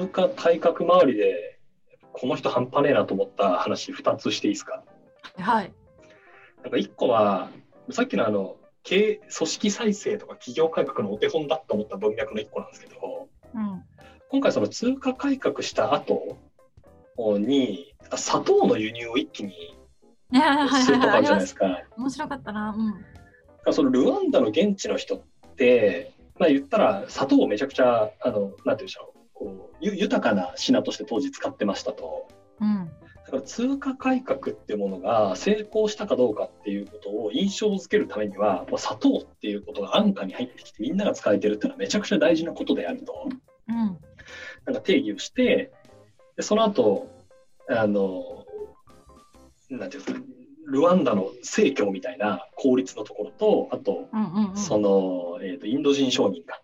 通貨改革周りで、この人半端ねえなと思った話2つしていいですか？はい。なんか1個は、さっきのあの、経営組織再生とか企業改革のお手本だと思った文脈の1個なんですけど、うん。今回その通貨改革した後に、砂糖の輸入を一気に するとかあるじゃ。ないですか。面白かったな。うん。そのルワンダの現地の人って、まあ、言ったら砂糖をめちゃくちゃあのなんていうんでしょうこうゆ豊かな品として当時使ってましたと。うん。だから通貨改革っていうものが成功したかどうかっていうことを印象づけるためには砂糖っていうことが安価に入ってきてみんなが使えてるっていうのはめちゃくちゃ大事なことであるとうん。なんか定義をしてでその後あのなんていうんですかルワンダの正教みたいな公立のところとあとうんうんうん。その、えー、とインド人商人が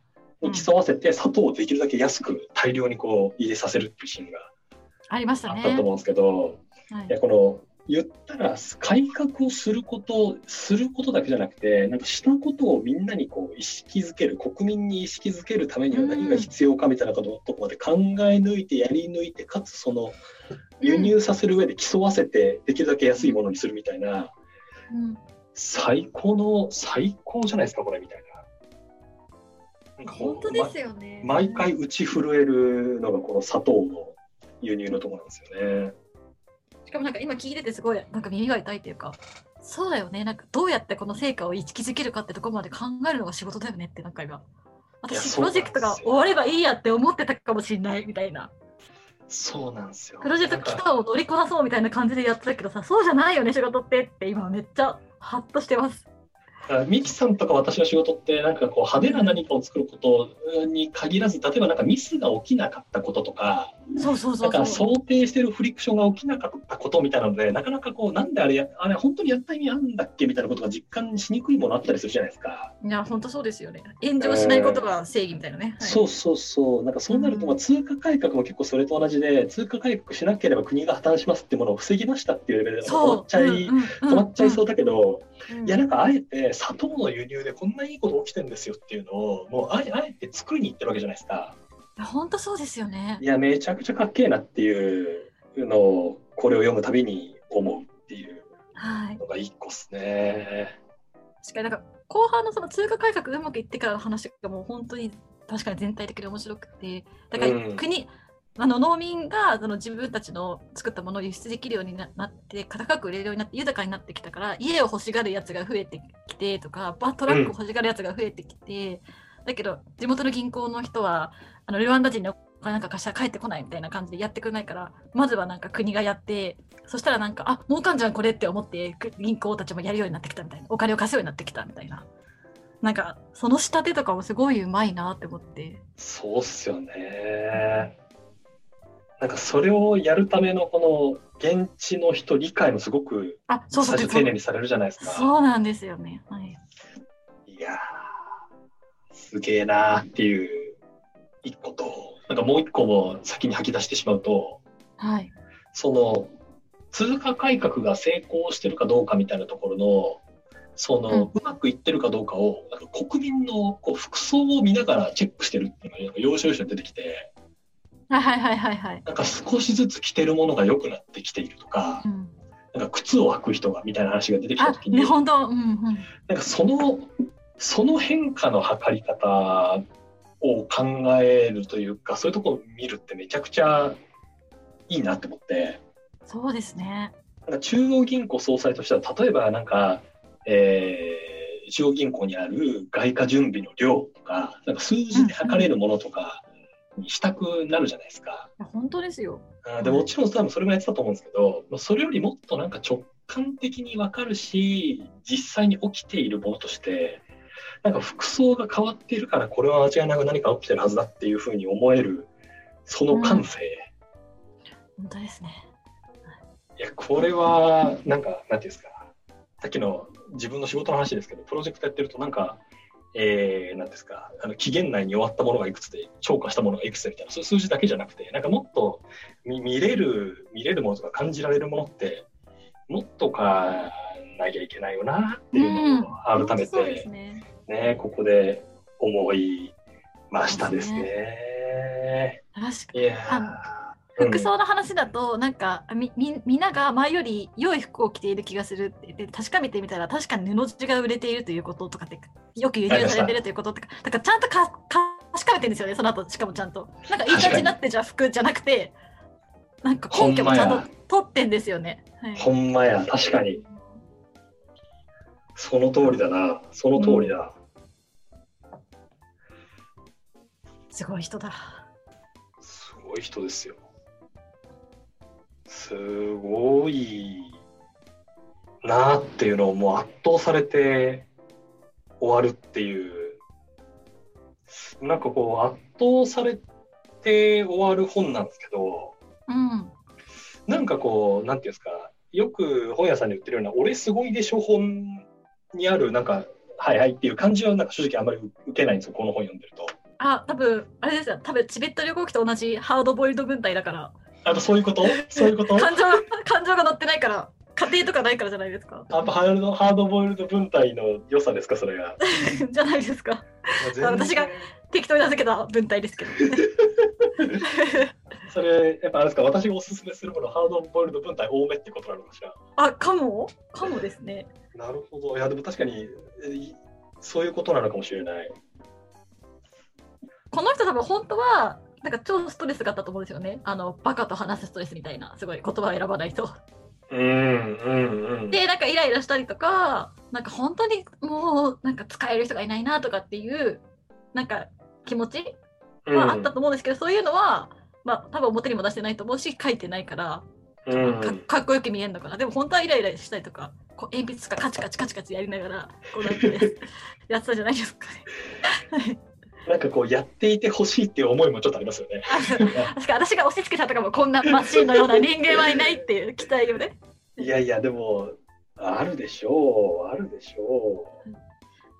に競わせて砂糖をできるだけ安く大量にこう入れさせるっていうシーンがありましたね。あったと思うんですけど、はいいやこの言ったら改革をすることすることだけじゃなくてなんかしたことをみんなにこう意識づける国民に意識づけるためには何が必要かみたいなこととこまで考え抜いてやり抜いてかつその輸入させる上で競わせてできるだけ安いものにするみたいなうん。最高の最高じゃないですかこれみたいな。なんかもう本当ですよね。毎回打ち震えるのがこの砂糖の輸入のところなんですよね。しかもなんか今聞いててすごいなんか耳が痛いっていうか、そうだよね。なんかどうやってこの成果を意識づけるかってところまで考えるのが仕事だよねってなんか今。私プロジェクトが終わればいいやって思ってたかもしれないみたいな。そうなんですよ。プロジェクト期間を乗りこなそうみたいな感じでやってたけどさ、そうじゃないよね仕事ってって今めっちゃハッとしてます。あミキさんとか私の仕事ってなんかこう派手な何かを作ることに限らず例えばなんかミスが起きなかったこととかそうそうそうそう。想定してるフリクションが起きなかったことみたいなのでなかなかこうなんであれやあれ本当にやった意味あるんだっけみたいなことが実感しにくいものあったりするじゃないですか。いや、本当そうですよね。炎上しないことが正義みたいなね。はいそうそうそうなんかそうなるとうんまあ通貨改革も結構それと同じで通貨改革しなければ国が破綻しますってものを防ぎましたっていうレベルで止ま。っちゃい、うんうん止まっちゃいそうだけど、うんいやなんかあえて砂糖の輸入でこんないいこと起きてるんですよっていうのをもうあえあえて作りに行ってるわけじゃないですか。いや本当そうですよねい。やめちゃくちゃかっけえなっていうのをこれを読むたびに思うっていうはい。のが一個っすね。確かになんか後半のその通貨改革がうまくいってからの話がもう本当に確かに全体的に面白くてだからうん国、あの農民がその自分たちの作ったものを輸出できるようにななって高く売れるようになって豊かになってきたから家を欲しがるやつが増えてきてとかバトラックを欲しがるやつが増えてきて、だけど地元の銀行の人はあのルワンダ人にお金なんか貸したら帰ってこないみたいな感じでやってくれないからまずはなんか国がやってそしたらなんかあ儲かんじゃんこれって思ってく銀行たちもやるようになってきたみたいなお金を貸すようになってきたみたいな。なんかその仕立てとかもすごいうまいなって思って。そうっすよね。なんかそれをやるためのこの現地の人理解もすごくあそうそう最初丁寧にされるじゃないですか。そうなんですよね。はい。いやーすげえなーっていう一個となんかもう一個も先に吐き出してしまうとはい。その通貨改革が成功してるかどうかみたいなところのその、うまくいってるかどうかをなんか国民のこう服装を見ながらチェックしてるっていうのが要所要所に出てきてはいはいはいはいはい、なんか少しずつ着てるものが良くなってきているとかうん、なんか靴を履く人がみたいな話が出てきたあ時に、ね本当うんうん。なんかそのその変化の測り方を考えるというかそういうところを見るってめちゃくちゃいいなって思って。そうですね。なんか中央銀行総裁としては例えばなんか、えー中央銀行にある外貨準備の量とかなんか数字で測れるものとかにしたくなるじゃないですか。いや本当ですよ。でもちろん多分それもやってたと思うんですけどそれよりもっとなんか直感的に分かるし実際に起きているものとしてなんか服装が変わっているからこれは間違いなく何か起きてるはずだっていうふうに思えるその感性、本当ですね。い。やこれはなんかなんていうんですか。さっきの自分の仕事の話ですけどプロジェクトやってるとなんかえー、なんですか。あの期限内に終わったものがいくつで超過したものがいくつみたいな。そういう数字だけじゃなくてなんかもっと見見れる見れるものとか感じられるものってもっとかなきゃいけないよなっていうのを改めそうですて、ねねここで思いましたですね。ね。確かいやあー服装の話だと、なんかみみみんなが前より良い服を着ている気がするって確かめてみたら確かに布地が売れているということとかってよく輸入されてるということとかだからちゃんとかか確かめてるんですよねその後しかもちゃんとなんかいい感じになってじゃあ服じゃなくてなんか根拠もちゃんと取ってんですよね。はいほんまや、確かに。その通りだな。その通りだ。すごい人だ。すごい人ですよ。すごいなっていうのをもう圧倒されて終わるっていう。なんかこう圧倒されて終わる本なんですけど、うん。なんかこう、なんていうんですか、よく本屋さんで売ってるような、俺すごいでしょ本にある、なんか、はいはいっていう感じは、なんか正直あんまり受けないんですよ、この本読んでると。あ、多分あれですよ。多分チベット旅行記と同じハードボイルド軍隊だから。あとそういうこと？そういうこと？感情感情が乗ってないから。家庭とかないからじゃないですか。あとハードハードボイルド文体の良さですか、それが。じゃないですか。私が適当に名付けた文体ですけど。それ、やっぱあれですか、私がおすすめするもの、ハードボイルド文体多めってことなのかしら。あ、かも？かもですね。なるほど。いや、でも確かに、そういうことなのかもしれない。この人多分本当は、なんか超ストレスがあったと思うんですよね。あの、バカと話すストレスみたいな、すごい言葉を選ばないと。うん、うん、うん。で、なんかイライラしたりとか、なんか本当にもう、なんか使える人がいないなとかっていう、なんか気持ちうんはあったと思うんですけど、そういうのは、まあ、多分表にも出してないと思うし、書いてないから、うんかかっこよく見えるのかな。でも本当はイライラしたりとか、こう鉛筆とかカチカチカチカチやりながら、こうなって やってたじゃないですかね。なんかこう、やっていてほしいっていう思いもちょっとありますよね。確か私が押し付けたとかもこんなマシンのような人間はいないっていう期待をね。いやいや、でも、あるでしょう、あるでしょ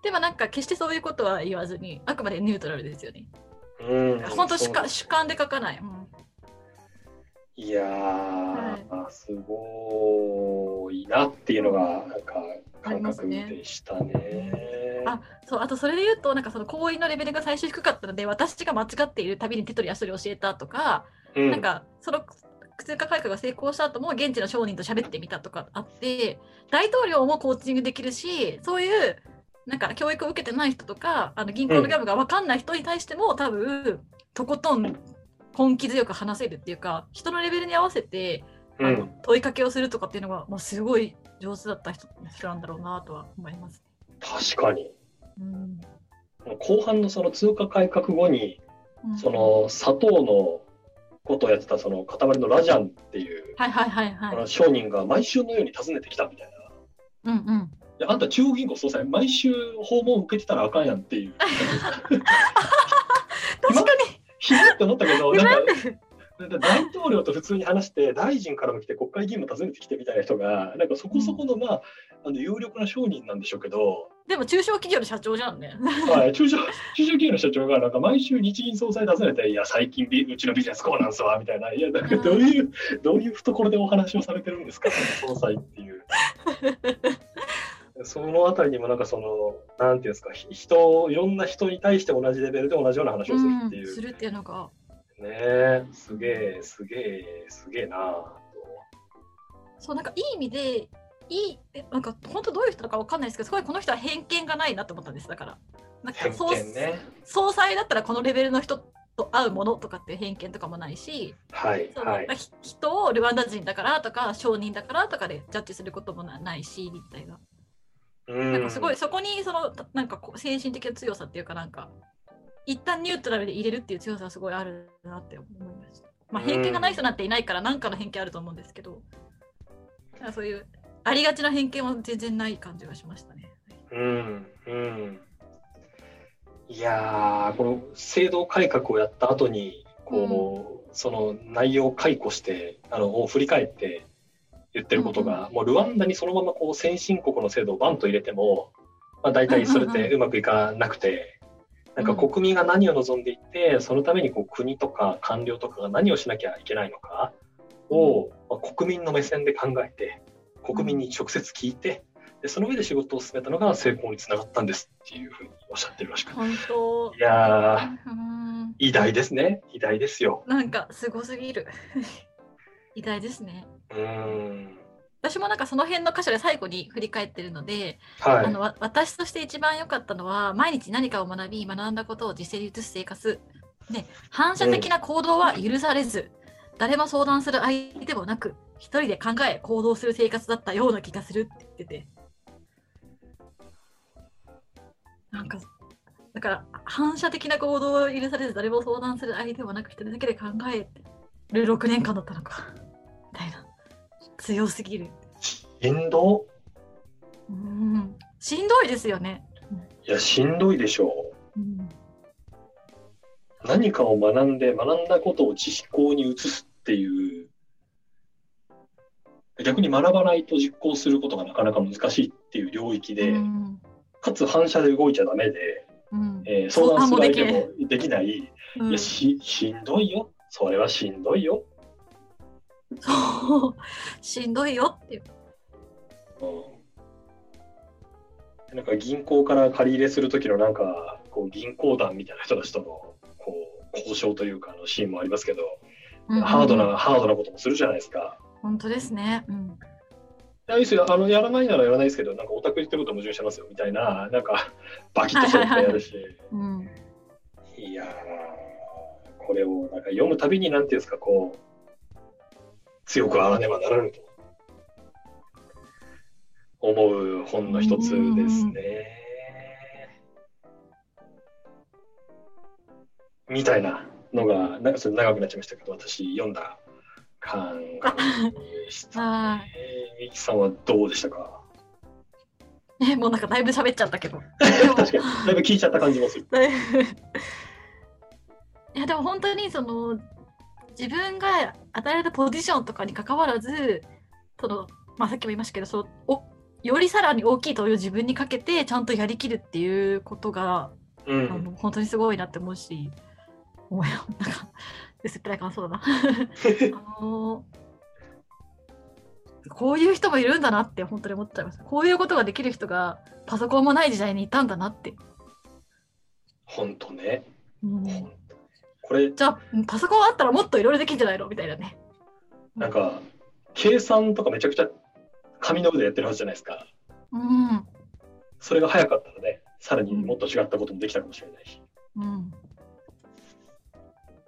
でもなんか決してそういうことは言わずに、あくまでニュートラルですよね。う。うん。本当主観主観で書かない。うんいやー、すごいなっていうのが、なんか、感覚でしたね。あそうあとそれで言うとなんかその行為のレベルが最初低かったので私が間違っているたびに手取り足取り教えたとか、うんなんかその通貨改革が成功した後も現地の商人と喋ってみたとかあって大統領もコーチングできるしそういうなんか教育を受けてない人とかあの銀行の業務が分かんない人に対しても、多分とことん根気強く話せるっていうか人のレベルに合わせてあのうん、問いかけをするとかっていうのがもうすごい上手だった人人なんだろうなとは思います。確かに。うん後半のその通貨改革後に、うんその砂糖のことをやってたその塊のラジャンっていう、はいはいはいはい。商人が毎週のように訪ねてきたみたいな。うんうん。いやあんた中央銀行総裁、毎週訪問受けてたらあかんやんっていう。確かに。ひどいって思ったけど、なんか大統領と普通に話して、大臣からも来て、国会議員も訪ねてきてみたいな人が、なんかそこそこの、まあ、あの有力な商人なんでしょうけど、でも中小企業の社長じゃんね。はい、中小中小企業の社長がなんか毎週日銀総裁訪ねて、いや、最近ビうちのビジネスこうなんすわみたいな、いや、なんかどういう、どういう懐でお話をされてるんですか、総裁っていう。そのあたりにもなんかその、なんていうんですか、ひ人、いろんな人に対して同じレベルで同じような話をするっていう。するっていうのが。ねえ、すげえ、すげえ、すげえなぁそうなんかいい意味でいいえなんか本当どういう人だかわかんないですけどすごいこの人は偏見がないなと思ったんですだからなんか偏総見ね。総裁だったらこのレベルの人と会うものとかっていう偏見とかもないし、はい、はい。ひ人をルワンダ人だからとか商人だからとかでジャッジすることもなないしみたいなうんなんかすごいそこにそのたなんかこう精神的な強さっていうかなんか一旦ニュートラルで入れるっていう強さはすごいあるなって思いました。まあ、偏見がない人なんていないから何かの偏見あると思うんですけど、なんかそういうありがちな偏見は全然ない感じがしましたね。うん、うん。いやー、この制度改革をやった後に、こう、その内容を解雇して、あの、を振り返って言ってることが、もうルワンダにそのままこう先進国の制度をバンと入れても、まあ大体それってうまくいかなくて、なんか国民が何を望んでいて、そのためにこう国とか官僚とかが何をしなきゃいけないのかを、まあ国民の目線で考えて、国民に直接聞いて、でその上で仕事を進めたのが成功につながったんですっていうふうにおっしゃってるらしくて。本当いやうん偉大ですね。偉大ですよ。なんかすごすぎる。偉大ですね。うーん。私もなんかその辺の箇所で最後に振り返ってるので、はいあの。わ私として一番良かったのは毎日何かを学び学んだことを実践に移す生活、ね、反射的な行動は許されず、誰も相談する相手もなく一人で考え行動する生活だったような気がするって言っててなんかだから反射的な行動を許されず誰も相談する相手もなく一人だけで考える6年間だったのかみたいな強すぎる。しんど？うん。しんどいですよね、いや、しんどいでしょう。うん。何かを学んで、学んだことを実行に移すっていう、逆に学ばないと実行することがなかなか難しいっていう領域で、うん。かつ反射で動いちゃダメで、うん。えー相談する相手ももできない、うん。いやし、しんどいよ。それはしんどいよ。そう しんどいよっていう。うん、なんか銀行から借り入れする時のなんかこう銀行団みたいな人たちとのこう交渉というかあのシーンもありますけど、ハードなハードなこともするじゃないですか。本当ですね。うん。いやいいですよあのやらないならやらないですけどなんかオタク言ってること矛盾してますよみたいななんかバキッとそうやるし、うん。いやーこれをなんか読むたびになんていうんですかこう強くあらねばならぬと思う本の一つですね。みたいなのがなんかそれ長くなっちゃいましたけど私読んだ感でしたはね。ミキさんはどうでしたか？い。ね、もうなんかだいぶ喋っちゃったけど。確かにだいぶ聞いちゃった感じもする。いやでも本当にその自分が与えられたポジションとかに関わらずその、まあ、さっきも言いましたけどそのおよりさらに大きい問いを自分にかけてちゃんとやりきるっていうことが、あうん、の本当にすごいなって思うし思いなんか 薄っぺらい感想だな。あのこういう人もいるんだなって本当に思っちゃいます。こういうことができる人がパソコンもない時代にいたんだなって、本当ね。うん。ほんとこれじゃあパソコンあったらもっといろいろできるんじゃないの？みたいなね。なんか計算とかめちゃくちゃ紙の上でやってるはずじゃないですか。うん。それが早かったらね、さらにもっと違ったこともできたかもしれないし。うん。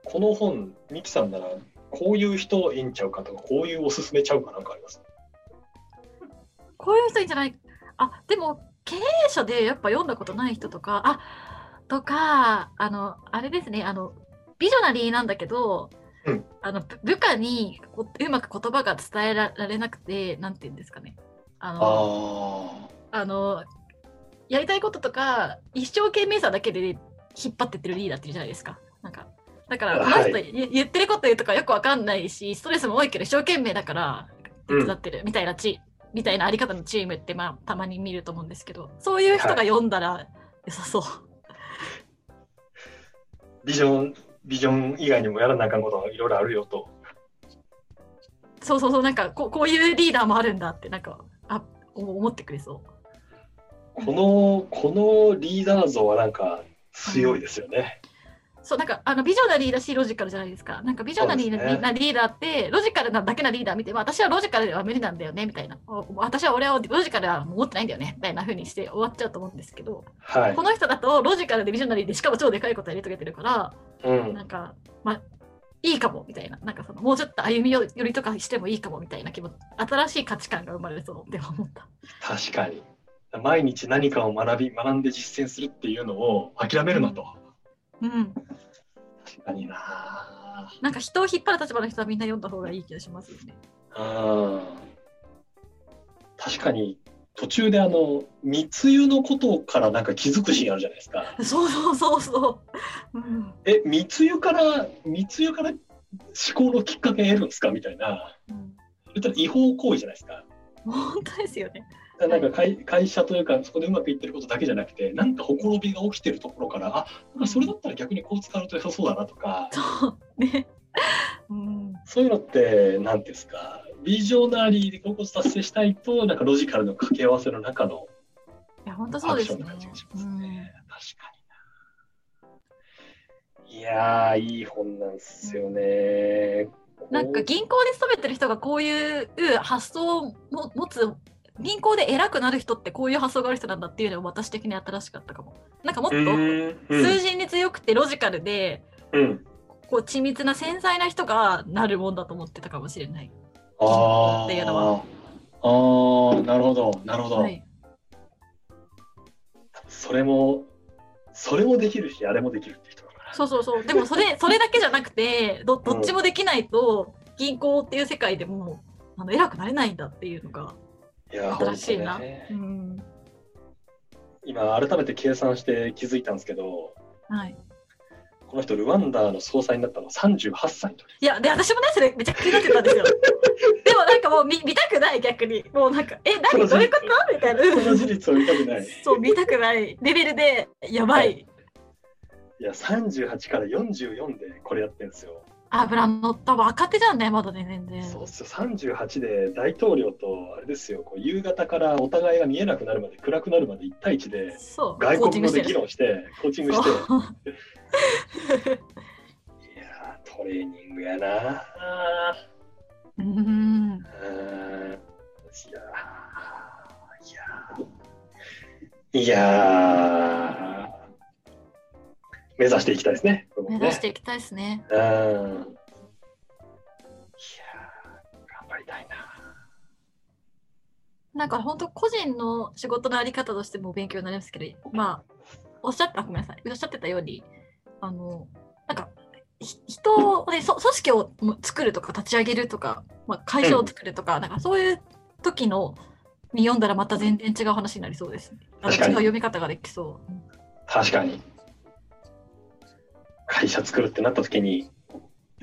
この本、ミキさんならこういう人いいんちゃうかとか、こういうおすすめちゃうかなんかあります？こういう人いいんじゃない？あでも経営者でやっぱ読んだことない人とかあとかあのあれですねあのビジョナリーなんだけど、うん。あの部部下にこうまく言葉が伝えられなくてなんて言うんですかね。あのああのやりたいこととか一生懸命さだけで引っ張ってってるリーダーっているじゃないですか。なんかだからこの人、はい言言ってること言うとかよくわかんないしストレスも多いけど一生懸命だから手伝ってるみたいなチ、みたいなあり方のチームってまあたまに見ると思うんですけどそういう人が読んだら良さそう。ビジョン、ビジョン以外にもやらなあかんことがいろいろあるよと。そうそうそうなんかこうこういうリーダーもあるんだってなんかあ思ってくれそう。この、このリーダー像はなんか強いですよね。そうなんかあのビジョナリーだしロジカルじゃないですか。なんかビジョナリーな,、リーダーってロジカルなだけなリーダー見て、まあ、私はロジカルでは無理なんだよねみたいな。お私は俺はロジカルは持ってないんだよねみたいな風にして終わっちゃうと思うんですけど、はいこ。の人だとロジカルでビジョナリーでしかも超でかいことやり遂げてるから、うんなんかまあいいかもみたいな、なんかそのもうちょっと歩み寄りとかしてもいいかもみたいな気も、新しい価値観が生まれそうって思った。確かに。毎日何かを学び、学んで実践するっていうのを諦めるなと。うん。確かになあなんか人を引っ張る立場の人はみんな読んだ方がいい気がしますよね。あー確かに途中であの密輸のことからなんか気づくシーンあるじゃないですか。そうそうそうそう。うん。え密輸から密輸から思考のきっかけ得るんですか？みたいな。うん違法行為じゃないですか。本当ですよね。なんか会会社というかそこでうまくいってることだけじゃなくてなんかほころびが起きてるところからあなんかそれだったら逆にこう使うと良さそうだなとかそうね。うん。そういうのって何ですか？ビジョナリーでここ達成したいとなんかロジカルの掛け合わせの中のいや本当そうですねね。確かにな。いいやー、いい本なんですよね。なんか銀行に勤めてる人がこういう発想をも持つ銀行で偉くなる人ってこういう発想がある人なんだっていうのが私的に新しかったかも。なんかもっとうん数字に強くてロジカルでうん。こう緻密な繊細な人がなるもんだと思ってたかもしれない。あっていうのあ。ああ、なるほど、なるほど。はい、それも、それもできるし、あれもできるって人だから。そうそうそう。でもそれそれだけじゃなくてどどっちもできないと銀行っていう世界でもあの偉くなれないんだっていうのがいや、新しいな。本当ねうん今、改めて計算して気づいたんですけど、はい、この人、ルワンダの総裁になったの38歳。いやで私もねそれめっちゃ気になってたんですよ。でもなんかもう見見たくない逆にもうなんかえ何どういうこと？みたいな。その事実を見たくない。そう見たくないレベルでやばい。いや、38から44でこれやってんですよ。油乗った若手じゃんねまだね全然。そうっすよ、38で大統領と、あれですよ、こう夕方からお互いが見えなくなるまで、暗くなるまで1対1で、外国語で議論して、コーチングして、いやトレーニングやなうん。いやー、いやー、いやー、目指していきたいですね。目指していきたいですね。うん。いやー、頑張りたいな。なんか本当個人の仕事のあり方としても勉強になりますけど、まあおっしゃったごめんなさいおっしゃってたようにあのなんかひ人でそ組織をも作るとか立ち上げるとか、まあ、会社を作るとか、なんかそういう時のに読んだらまた全然違う話になりそうですね。あの違う読み方ができそう。うん確かに。会社作るってなった時に、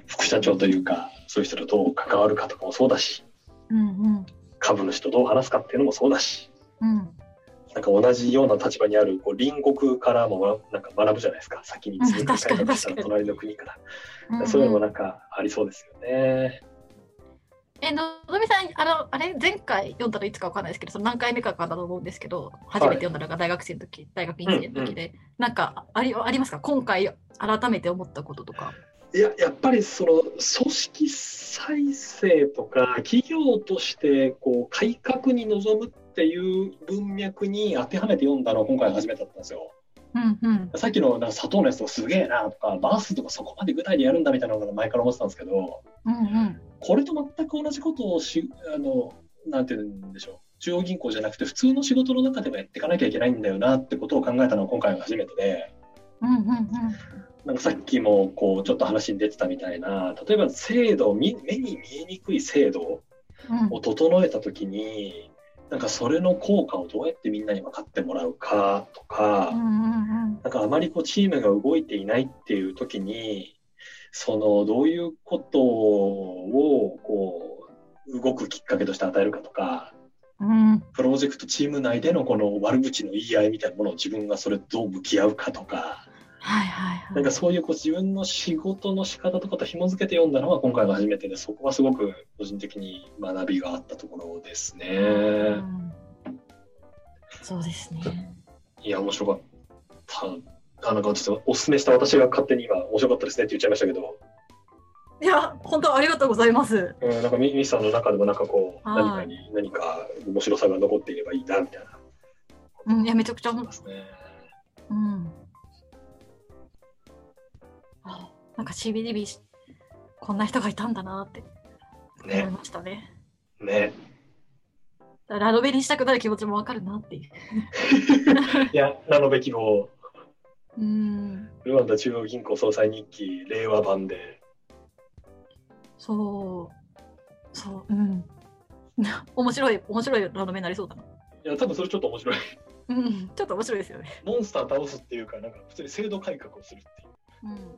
副社長というか、そういう人とどう関わるかとかもそうだし、うん株主とどう話すかっていうのもそうだし、うんうんなんか同じような立場にあるこう隣国からもなんか学ぶじゃないですか。先に通うん確かに開拓した確かに隣の国から。うんうんそういうのもなんかありそうですよね。えのぞみさんあのあれ前回読んだのいつかわかんないですけどその何回目かかだと思うんですけど初めて読んだのが大学生の時、大学院生の時で、なんかありありますか？今回改めて思ったこととか。いや、やっぱりその組織再生とか企業としてこう改革に臨むっていう文脈に当てはめて読んだのは今回初めてだったんですよ。うんうん。さっきのなんか砂糖のやつとかすげえなとか、バースとかそこまで具体でやるんだみたいなのが前から思ってたんですけど、うんうん。これと全く同じことをし、あの、なんていうんでしょう。中央銀行じゃなくて普通の仕事の中でもやっていかなきゃいけないんだよなってことを考えたのは今回が初めてで、うんうんなんかさっきもこうちょっと話に出てたみたいな、例えば制度、み目に見えにくい制度うん。を整えたときに、なんかそれの効果をどうやってみんなに分かってもらうかとか、なんかあまりこうチームが動いていないっていう時に、そのどういうことをこう動くきっかけとして与えるかとか、うん。プロジェクトチーム内でのこの悪口の言い合いみたいなものを自分がそれとどう向き合うかとか、はいはいはい。なんかそういうこう自分の仕事の仕方とかと紐付けて読んだのは今回が初めてで、そこはすごく個人的に学びがあったところですね。うんそうですね。いや、面白かった。あなんかちょっとおすすめした私が勝手に今面白かったですねって言っちゃいましたけど、いや、本当ありがとうございます。うん、なんかミミスさんの中でもなんかこう、はい何かに何か面白さが残っていればいいなみたいな。うん、いや、めちゃくちゃ、思いますね。うん。なんか CBDB しこんな人がいたんだなって思いね、ましたね。ね。だからラノベにしたくなる気持ちもわかるなっていう。いや、名のべきも、うん。ルワンダ中央銀行総裁日記令和版で、そう。そう。うん。面白い、面白いラノベになりそうだな。いや、多分それちょっと面白い。うん。ちょっと面白いですよね。モンスター倒すっていうか、なんか普通に制度改革をするっていう。うん。